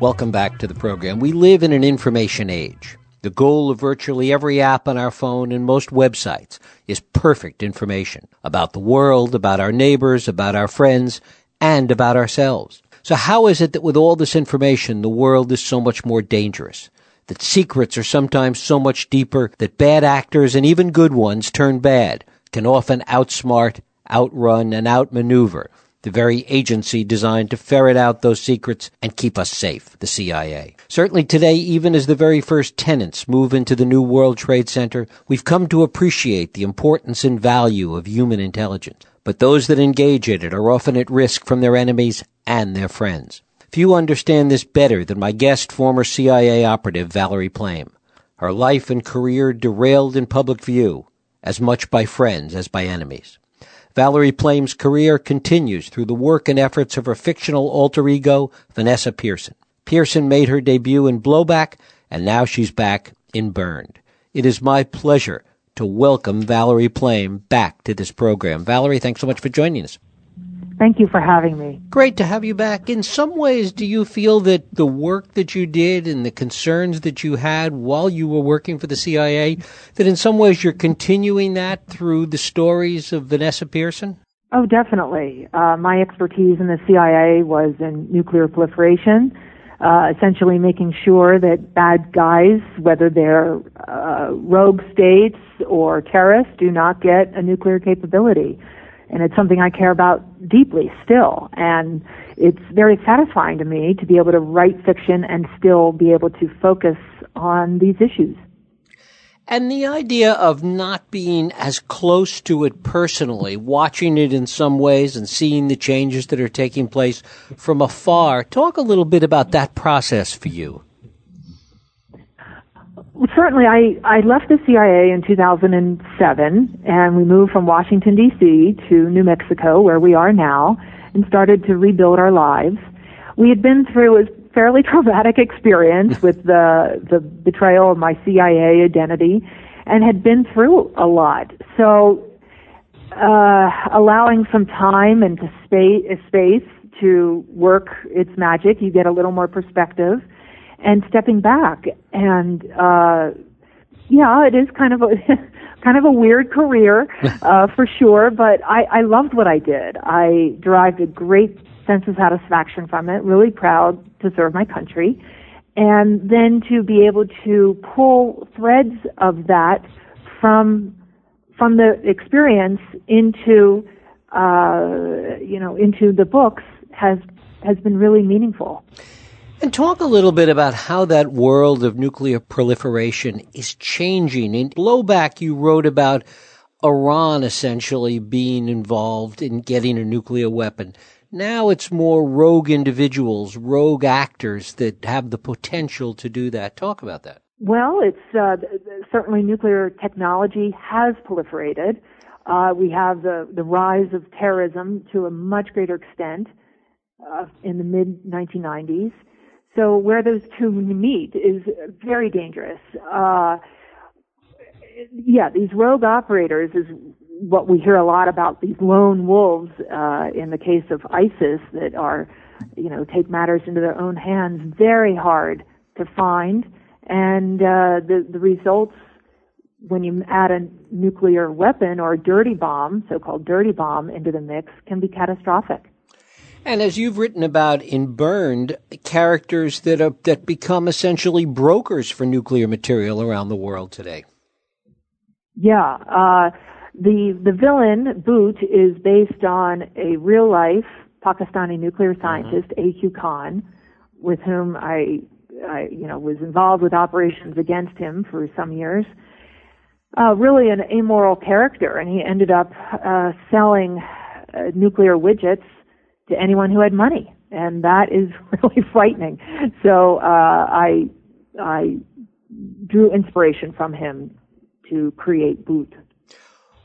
Welcome back to the program. We live in an information age. The goal of virtually every app on our phone and most websites is perfect information about the world, about our neighbors, about our friends, and about ourselves. So how is it that with all this information, the world is so much more dangerous? That secrets are sometimes so much deeper that bad actors and even good ones turn bad can often outsmart, outrun, and outmaneuver the very agency designed to ferret out those secrets and keep us safe, the CIA. Certainly today, even as the very first tenants move into the new World Trade Center, we've come to appreciate the importance and value of human intelligence. But those that engage in it are often at risk from their enemies and their friends. Few understand this better than my guest, former CIA operative Valerie Plame. Her life and career derailed in public view, as much by friends as by enemies. Valerie Plame's career continues through the work and efforts of her fictional alter ego, Vanessa Pierson. Pierson made her debut in Blowback, and now she's back in Burned. It is my pleasure to welcome Valerie Plame back to this program. Valerie, thanks so much for joining us. Thank you for having me. Great to have you back. In some ways, do you feel that the work that you did and the concerns that you had while you were working for the CIA, that in some ways you're continuing that through the stories of Vanessa Pierson? Oh, definitely. Uh, my expertise in the CIA was in nuclear proliferation, uh, essentially making sure that bad guys, whether they're uh, rogue states or terrorists, do not get a nuclear capability and it's something I care about deeply still. And it's very satisfying to me to be able to write fiction and still be able to focus on these issues. And the idea of not being as close to it personally, watching it in some ways and seeing the changes that are taking place from afar. Talk a little bit about that process for you certainly, I, I left the CIA in 2007, and we moved from Washington, D.C. to New Mexico, where we are now, and started to rebuild our lives. We had been through a fairly traumatic experience with the, the betrayal of my CIA identity and had been through a lot. So, uh, allowing some time and to space, space to work its magic, you get a little more perspective and stepping back. And uh, yeah, it is kind of a kind of a weird career uh, for sure, but I, I loved what I did. I derived a great sense of satisfaction from it. Really proud to serve my country, and then to be able to pull threads of that from from the experience into uh, you know into the books has has been really meaningful. And talk a little bit about how that world of nuclear proliferation is changing. In Blowback, you wrote about Iran essentially being involved in getting a nuclear weapon. Now it's more rogue individuals, rogue actors that have the potential to do that. Talk about that. Well, it's uh, certainly nuclear technology has proliferated. Uh, we have the, the rise of terrorism to a much greater extent uh, in the mid 1990s. So where those two meet is very dangerous. Uh, yeah, these rogue operators is what we hear a lot about these lone wolves uh, in the case of ISIS that are, you know, take matters into their own hands. Very hard to find, and uh, the the results when you add a nuclear weapon or a dirty bomb, so-called dirty bomb, into the mix, can be catastrophic. And as you've written about in Burned, characters that are, that become essentially brokers for nuclear material around the world today. Yeah, uh, the the villain Boot is based on a real life Pakistani nuclear mm-hmm. scientist, mm-hmm. A.Q. Khan, with whom I, I you know was involved with operations against him for some years. Uh, really an amoral character, and he ended up uh, selling uh, nuclear widgets to anyone who had money, and that is really frightening. So uh, I I drew inspiration from him to create Boot.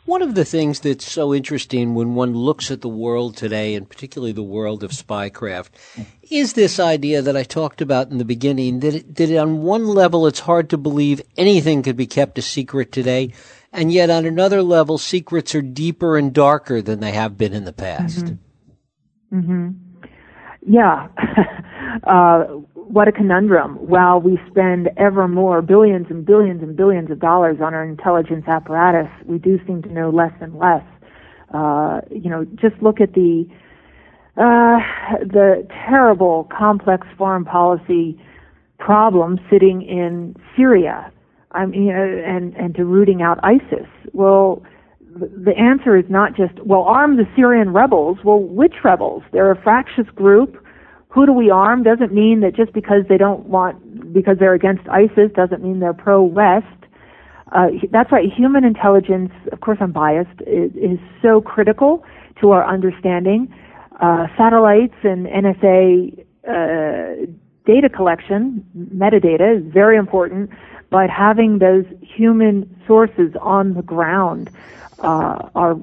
One of the things that's so interesting when one looks at the world today, and particularly the world of spycraft, is this idea that I talked about in the beginning that, it, that on one level it's hard to believe anything could be kept a secret today, and yet on another level, secrets are deeper and darker than they have been in the past. Mm-hmm. Mm-hmm. Yeah. uh, what a conundrum. While we spend ever more billions and billions and billions of dollars on our intelligence apparatus, we do seem to know less and less. Uh, you know, just look at the uh, the terrible, complex foreign policy problem sitting in Syria. I mean, uh, and and to rooting out ISIS. Well, the answer is not just well, arm the Syrian rebels. Well, which rebels? They're a fractious group. Who do we arm? Doesn't mean that just because they don't want because they're against ISIS doesn't mean they're pro West. Uh, that's why human intelligence, of course, I'm biased, is, is so critical to our understanding uh, satellites and NSA uh, data collection, metadata, is very important, but having those human sources on the ground uh, are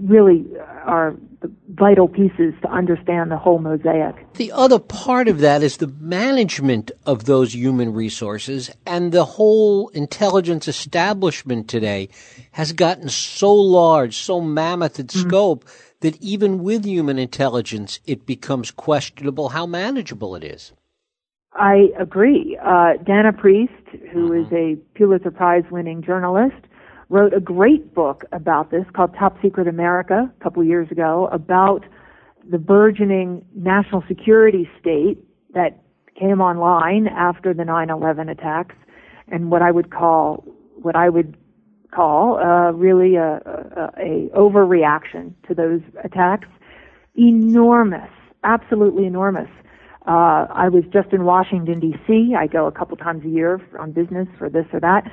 really are vital pieces to understand the whole mosaic. The other part of that is the management of those human resources and the whole intelligence establishment today has gotten so large, so mammoth in mm-hmm. scope that even with human intelligence, it becomes questionable how manageable it is. I agree. Uh, Dana Priest, who mm-hmm. is a Pulitzer Prize winning journalist, wrote a great book about this called Top Secret America a couple years ago about the burgeoning national security state that came online after the 9/11 attacks and what I would call what I would call uh, really a, a, a overreaction to those attacks. Enormous, absolutely enormous. Uh, I was just in Washington D.C. I go a couple times a year on business for this or that,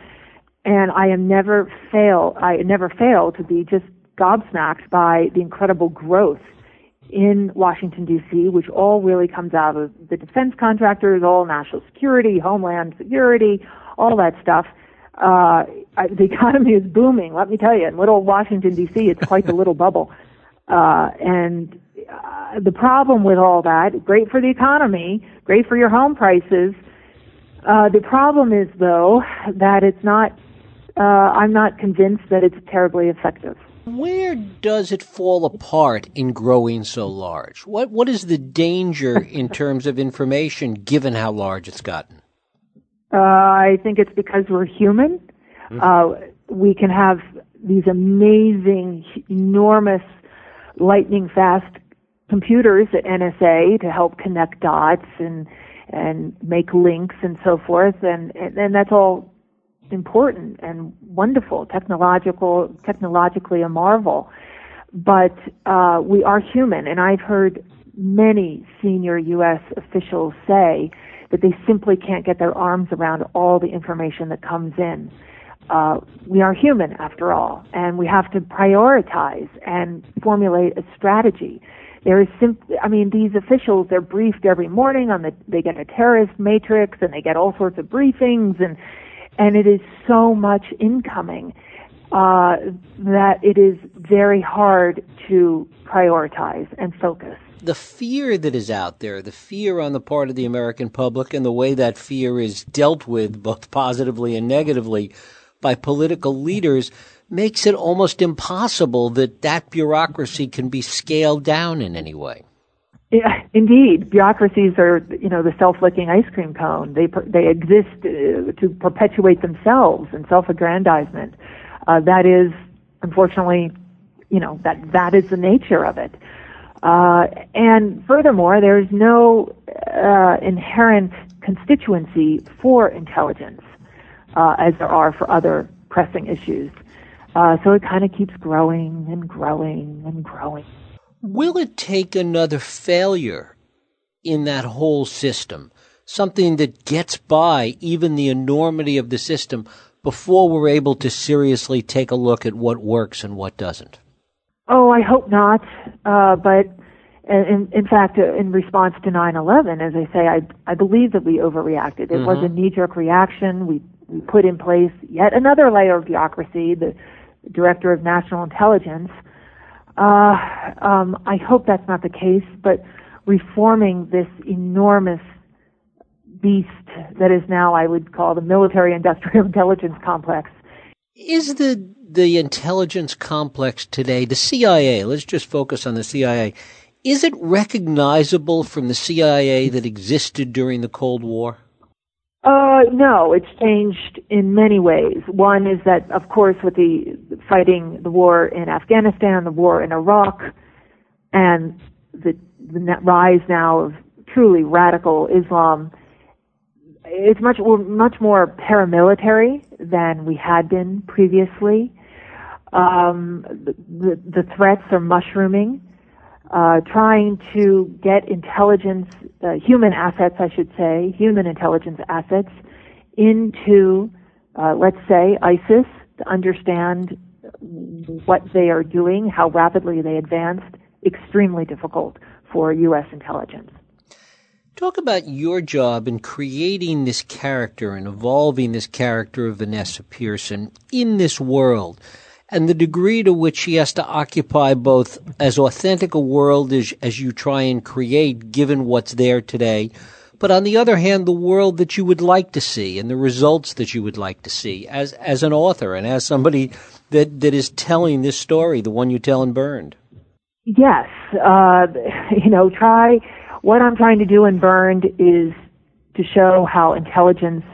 and I am never fail. I never fail to be just gobsmacked by the incredible growth in Washington D.C., which all really comes out of the defense contractors, all national security, homeland security, all that stuff uh, I, the economy is booming. Let me tell you, in little Washington D.C., it's quite the little bubble. Uh, and uh, the problem with all that, great for the economy, great for your home prices. Uh, the problem is, though, that it's not. Uh, I'm not convinced that it's terribly effective. Where does it fall apart in growing so large? What What is the danger in terms of information, given how large it's gotten? Uh, I think it's because we're human. Mm-hmm. Uh, we can have these amazing, enormous, lightning fast computers at NSA to help connect dots and and make links and so forth, and and, that's all important and wonderful, technological, technologically a marvel. But uh, we are human, and I've heard many senior U.S. officials say that they simply can't get their arms around all the information that comes in. Uh, we are human after all, and we have to prioritize and formulate a strategy. There is simply, I mean, these officials, they're briefed every morning on the, they get a terrorist matrix and they get all sorts of briefings and, and it is so much incoming, uh, that it is very hard to prioritize and focus. The fear that is out there, the fear on the part of the American public, and the way that fear is dealt with both positively and negatively by political leaders makes it almost impossible that that bureaucracy can be scaled down in any way. Yeah, indeed, bureaucracies are you know the self-licking ice cream cone. They they exist uh, to perpetuate themselves and self-aggrandizement. Uh, that is, unfortunately, you know that that is the nature of it. Uh, and furthermore, there is no uh, inherent constituency for intelligence uh, as there are for other pressing issues. Uh, so it kind of keeps growing and growing and growing. Will it take another failure in that whole system, something that gets by even the enormity of the system, before we're able to seriously take a look at what works and what doesn't? Oh, I hope not. Uh, but in, in fact, uh, in response to 9/11, as I say, I I believe that we overreacted. It mm-hmm. was a mm-hmm. knee-jerk reaction. We we put in place yet another layer of bureaucracy, the director of national intelligence. Uh, um, I hope that's not the case, but reforming this enormous beast that is now, I would call the military-industrial intelligence complex. Is the the intelligence complex today, the CIA, let's just focus on the CIA, Is it recognizable from the CIA that existed during the Cold War? Uh, no, it's changed in many ways. One is that, of course, with the fighting the war in Afghanistan, the war in Iraq, and the, the rise now of truly radical Islam, it's much much more paramilitary than we had been previously. Um, the, the, the threats are mushrooming. Uh, trying to get intelligence, uh, human assets, I should say, human intelligence assets into, uh, let's say, ISIS to understand what they are doing, how rapidly they advanced, extremely difficult for U.S. intelligence. Talk about your job in creating this character and evolving this character of Vanessa Pierson in this world and the degree to which she has to occupy both as authentic a world as, as you try and create given what's there today, but on the other hand, the world that you would like to see and the results that you would like to see as, as an author and as somebody that, that is telling this story, the one you tell in Burned. Yes. Uh, you know, try what I'm trying to do in Burned is to show how intelligence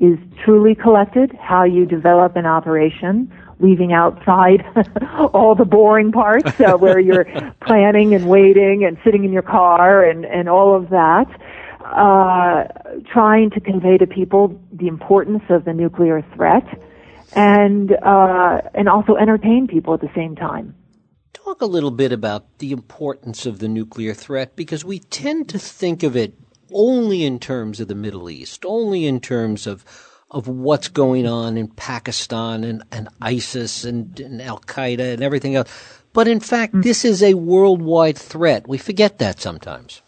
is truly collected, how you develop an operation, leaving outside all the boring parts uh, where you're planning and waiting and sitting in your car and, and all of that. Uh, trying to convey to people the importance of the nuclear threat and uh, and also entertain people at the same time talk a little bit about the importance of the nuclear threat because we tend to think of it only in terms of the Middle East, only in terms of of what's going on in Pakistan and, and ISIS and, and Al Qaeda and everything else. But in fact, mm. this is a worldwide threat. We forget that sometimes.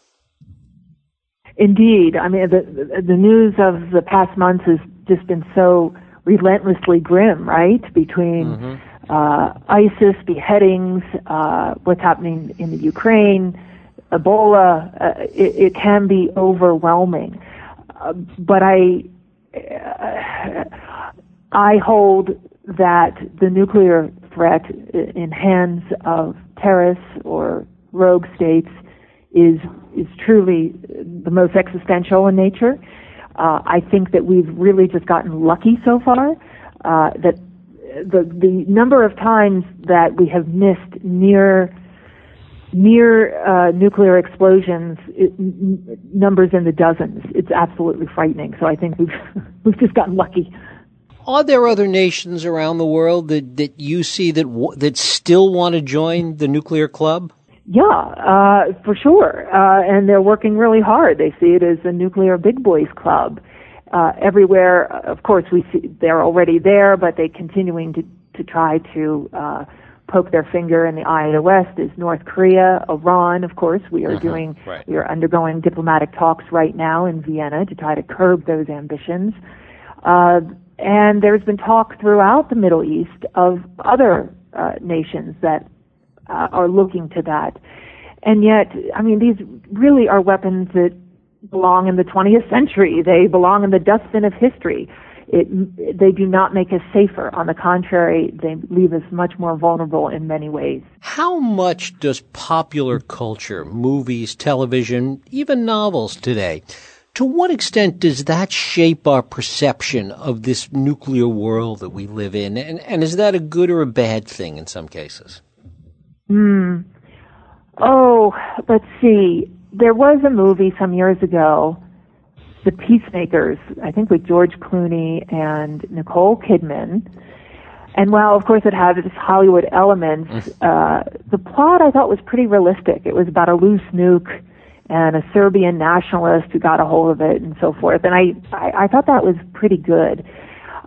Indeed. I mean, the, the news of the past months has just been so relentlessly grim, right? Between mm-hmm uh, ISIS beheadings, uh, what's happening in the Ukraine, Ebola, uh, it, it, can be overwhelming. Uh, but I, uh, I hold that the nuclear threat in hands of terrorists or rogue states is is truly the most existential in nature. Uh, I think that we've really just gotten lucky so far. that the the number of times that we have missed near near uh, nuclear explosions it, n- numbers in the dozens. It's absolutely frightening. So I think we've we've just gotten lucky. Are there other nations around the world that, that you see that w- that still want to join the nuclear club? Yeah, uh, for sure. Uh, and they're working really hard. They see it as a nuclear big boys club uh, everywhere. Of course, we see they're already there, but they're continuing to to try to uh, poke their finger in the eye of the West. Is North Korea, Iran? Of course, we are uh-huh, doing right. we are undergoing diplomatic talks right now in Vienna to try to curb those ambitions. Uh, and there's been talk throughout the Middle East of other uh, nations that uh, are looking to that. And yet, I mean, these really are weapons that belong in the 20th century. They belong in the dustbin of history. It, they do not make us safer. On the contrary, they leave us much more vulnerable in many ways. How much does popular culture, movies, television, even novels today, to what extent does that shape our perception of this nuclear world that we live in? And, and is that a good or a bad thing in some cases? Hmm. Oh, let's see there was a movie some years ago, The Peacemakers, I think with George Clooney and Nicole Kidman. And while, of course, it had its Hollywood elements, uh, the plot I thought was pretty realistic. It was about a loose nuke and a Serbian nationalist who got a hold of it and so forth. And I, I, I thought that was pretty good.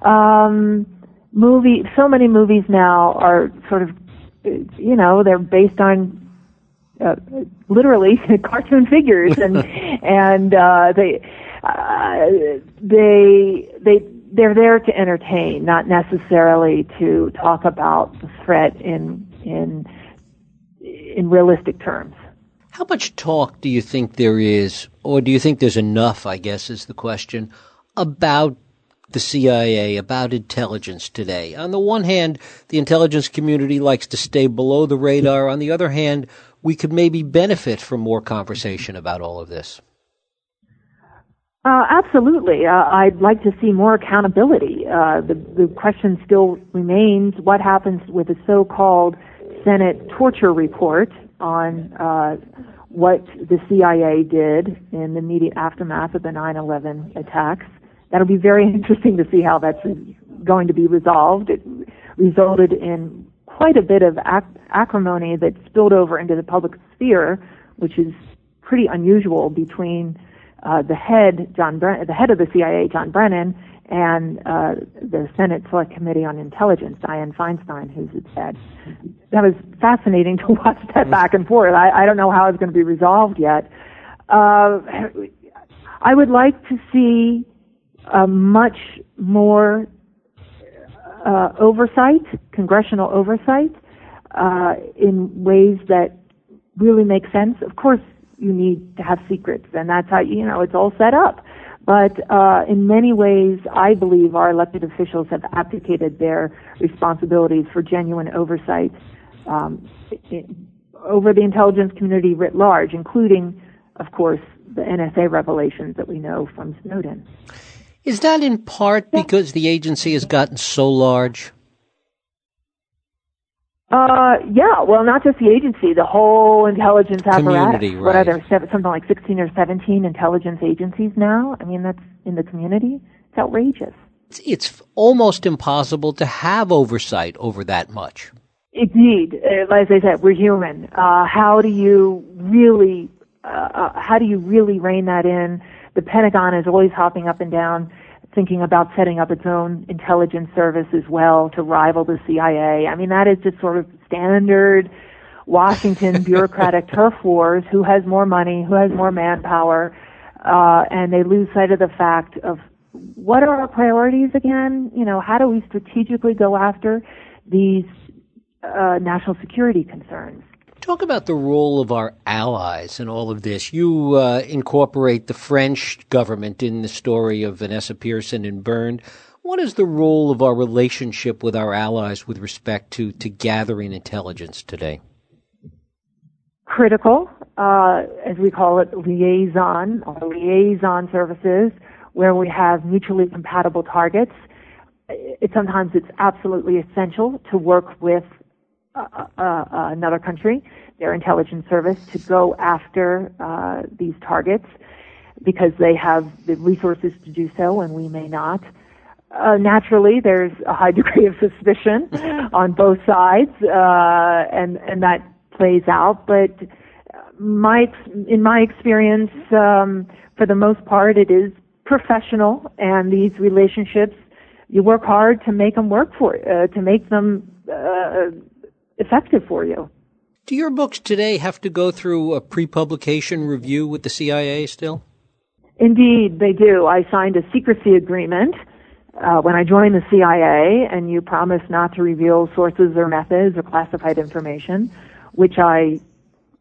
Um, movie, so many movies now are sort of, you know, they're based on uh, literally cartoon figures and and uh, they uh, they they they're there to entertain, not necessarily to talk about the threat in in in realistic terms. How much talk do you think there is, or do you think there's enough? I guess is the question about the CIA, about intelligence today? On the one hand, the intelligence community likes to stay below the radar. On the other hand, we could maybe benefit from more conversation about all of this. Uh, absolutely. Uh, I'd like to see more accountability. Uh, the, the question still remains what happens with the so called Senate torture report on uh, what the CIA did in the immediate aftermath of the 9 11 attacks. That'll be very interesting to see how that's going to be resolved. It resulted in quite a bit of ac- acrimony that spilled over into the public sphere, which is pretty unusual between uh, the head, John Bren- the head of the CIA, John Brennan, and uh, the Senate Select Committee on Intelligence, Dianne Feinstein, who's its head. That was fascinating to watch that mm-hmm. back and forth. I, I don't know how it's going to be resolved yet. Uh, I would like to see a much more uh, oversight, congressional oversight, uh, in ways that really make sense. Of course, you need to have secrets, and that's how you know it's all set up. But uh, in many ways, I believe our elected officials have abdicated their responsibilities for genuine oversight um, over the intelligence community writ large, including, of course, the NSA revelations that we know from Snowden. Is that in part because the agency has gotten so large? Uh, yeah, well, not just the agency, the whole intelligence apparatus. Community, right. What are there? Something like 16 or 17 intelligence agencies now? I mean, that's in the community. It's outrageous. It's, it's almost impossible to have oversight over that much. Indeed. Uh, as I said, we're human. Uh, how do you really, uh, uh how do you really rein that in? The Pentagon is always hopping up and down thinking about setting up its own intelligence service as well to rival the CIA. I mean, that is just sort of standard Washington bureaucratic turf wars. Who has more money? Who has more manpower? Uh, and they lose sight of the fact of what are our priorities again? You know, how do we strategically go after these uh, national security concerns? Talk about the role of our allies in all of this. You uh, incorporate the French government in the story of Vanessa Pierson and Burned. What is the role of our relationship with our allies with respect to, to gathering intelligence today? Critical, uh, as we call it, liaison or liaison services, where we have mutually compatible targets. It, sometimes it's absolutely essential to work with uh, uh, uh, another country, their intelligence service, to go after uh, these targets because they have the resources to do so and we may not. Uh, naturally, there's a high degree of suspicion on both sides, uh, and and that plays out. But my in my experience, um, for the most part, it is professional, and these relationships you work hard to make them work for uh, to make them uh, effective for you. Do your books today have to go through a pre-publication review with the CIA still? Indeed, they do. I signed a secrecy agreement uh, when I joined the CIA, and you promise not to reveal sources or methods or classified information, which I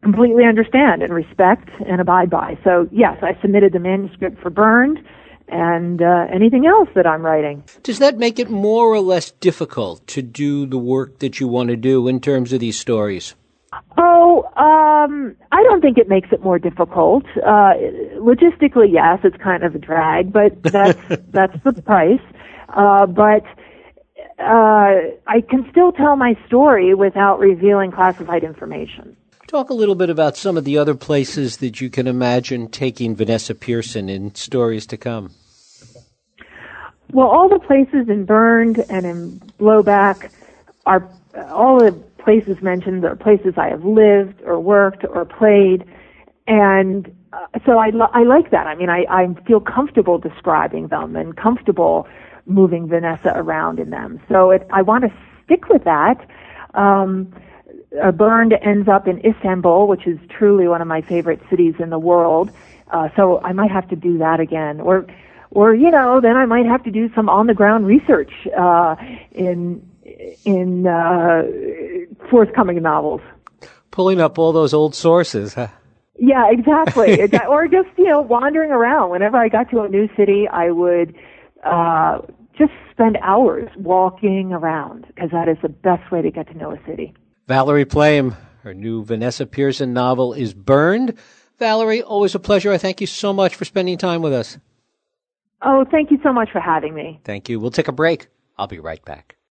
completely understand and respect and abide by. So, yes, I submitted the manuscript for Burned and uh, anything else that I'm writing. Does that make it more or less difficult to do the work that you want to do in terms of these stories? Oh, um, I don't think it makes it more difficult. Uh, logistically, yes, it's kind of a drag, but that's that's the price. Uh, but uh, I can still tell my story without revealing classified information. Talk a little bit about some of the other places that you can imagine taking Vanessa Pierson in stories to come. Well, all the places in Burned and in Blowback are all the places mentioned are places I have lived or worked or played, and uh, so I, I like that. I mean, I, I feel comfortable describing them and comfortable moving Vanessa around in them. So it, I want to stick with that. Um, uh, Burned ends up in Istanbul, which is truly one of my favorite cities in the world. Uh, so I might have to do that again, or, or you know, then I might have to do some on the ground research uh, in in uh, forthcoming novels. Pulling up all those old sources, huh? Yeah, exactly. or just you know, wandering around. Whenever I got to a new city, I would uh, just spend hours walking around because that is the best way to get to know a city. Valerie Plame, her new Vanessa Pierson novel is Burned. Valerie, always a pleasure. I thank you so much for spending time with us. Oh, thank you so much for having me. Thank you. We'll take a break. I'll be right back.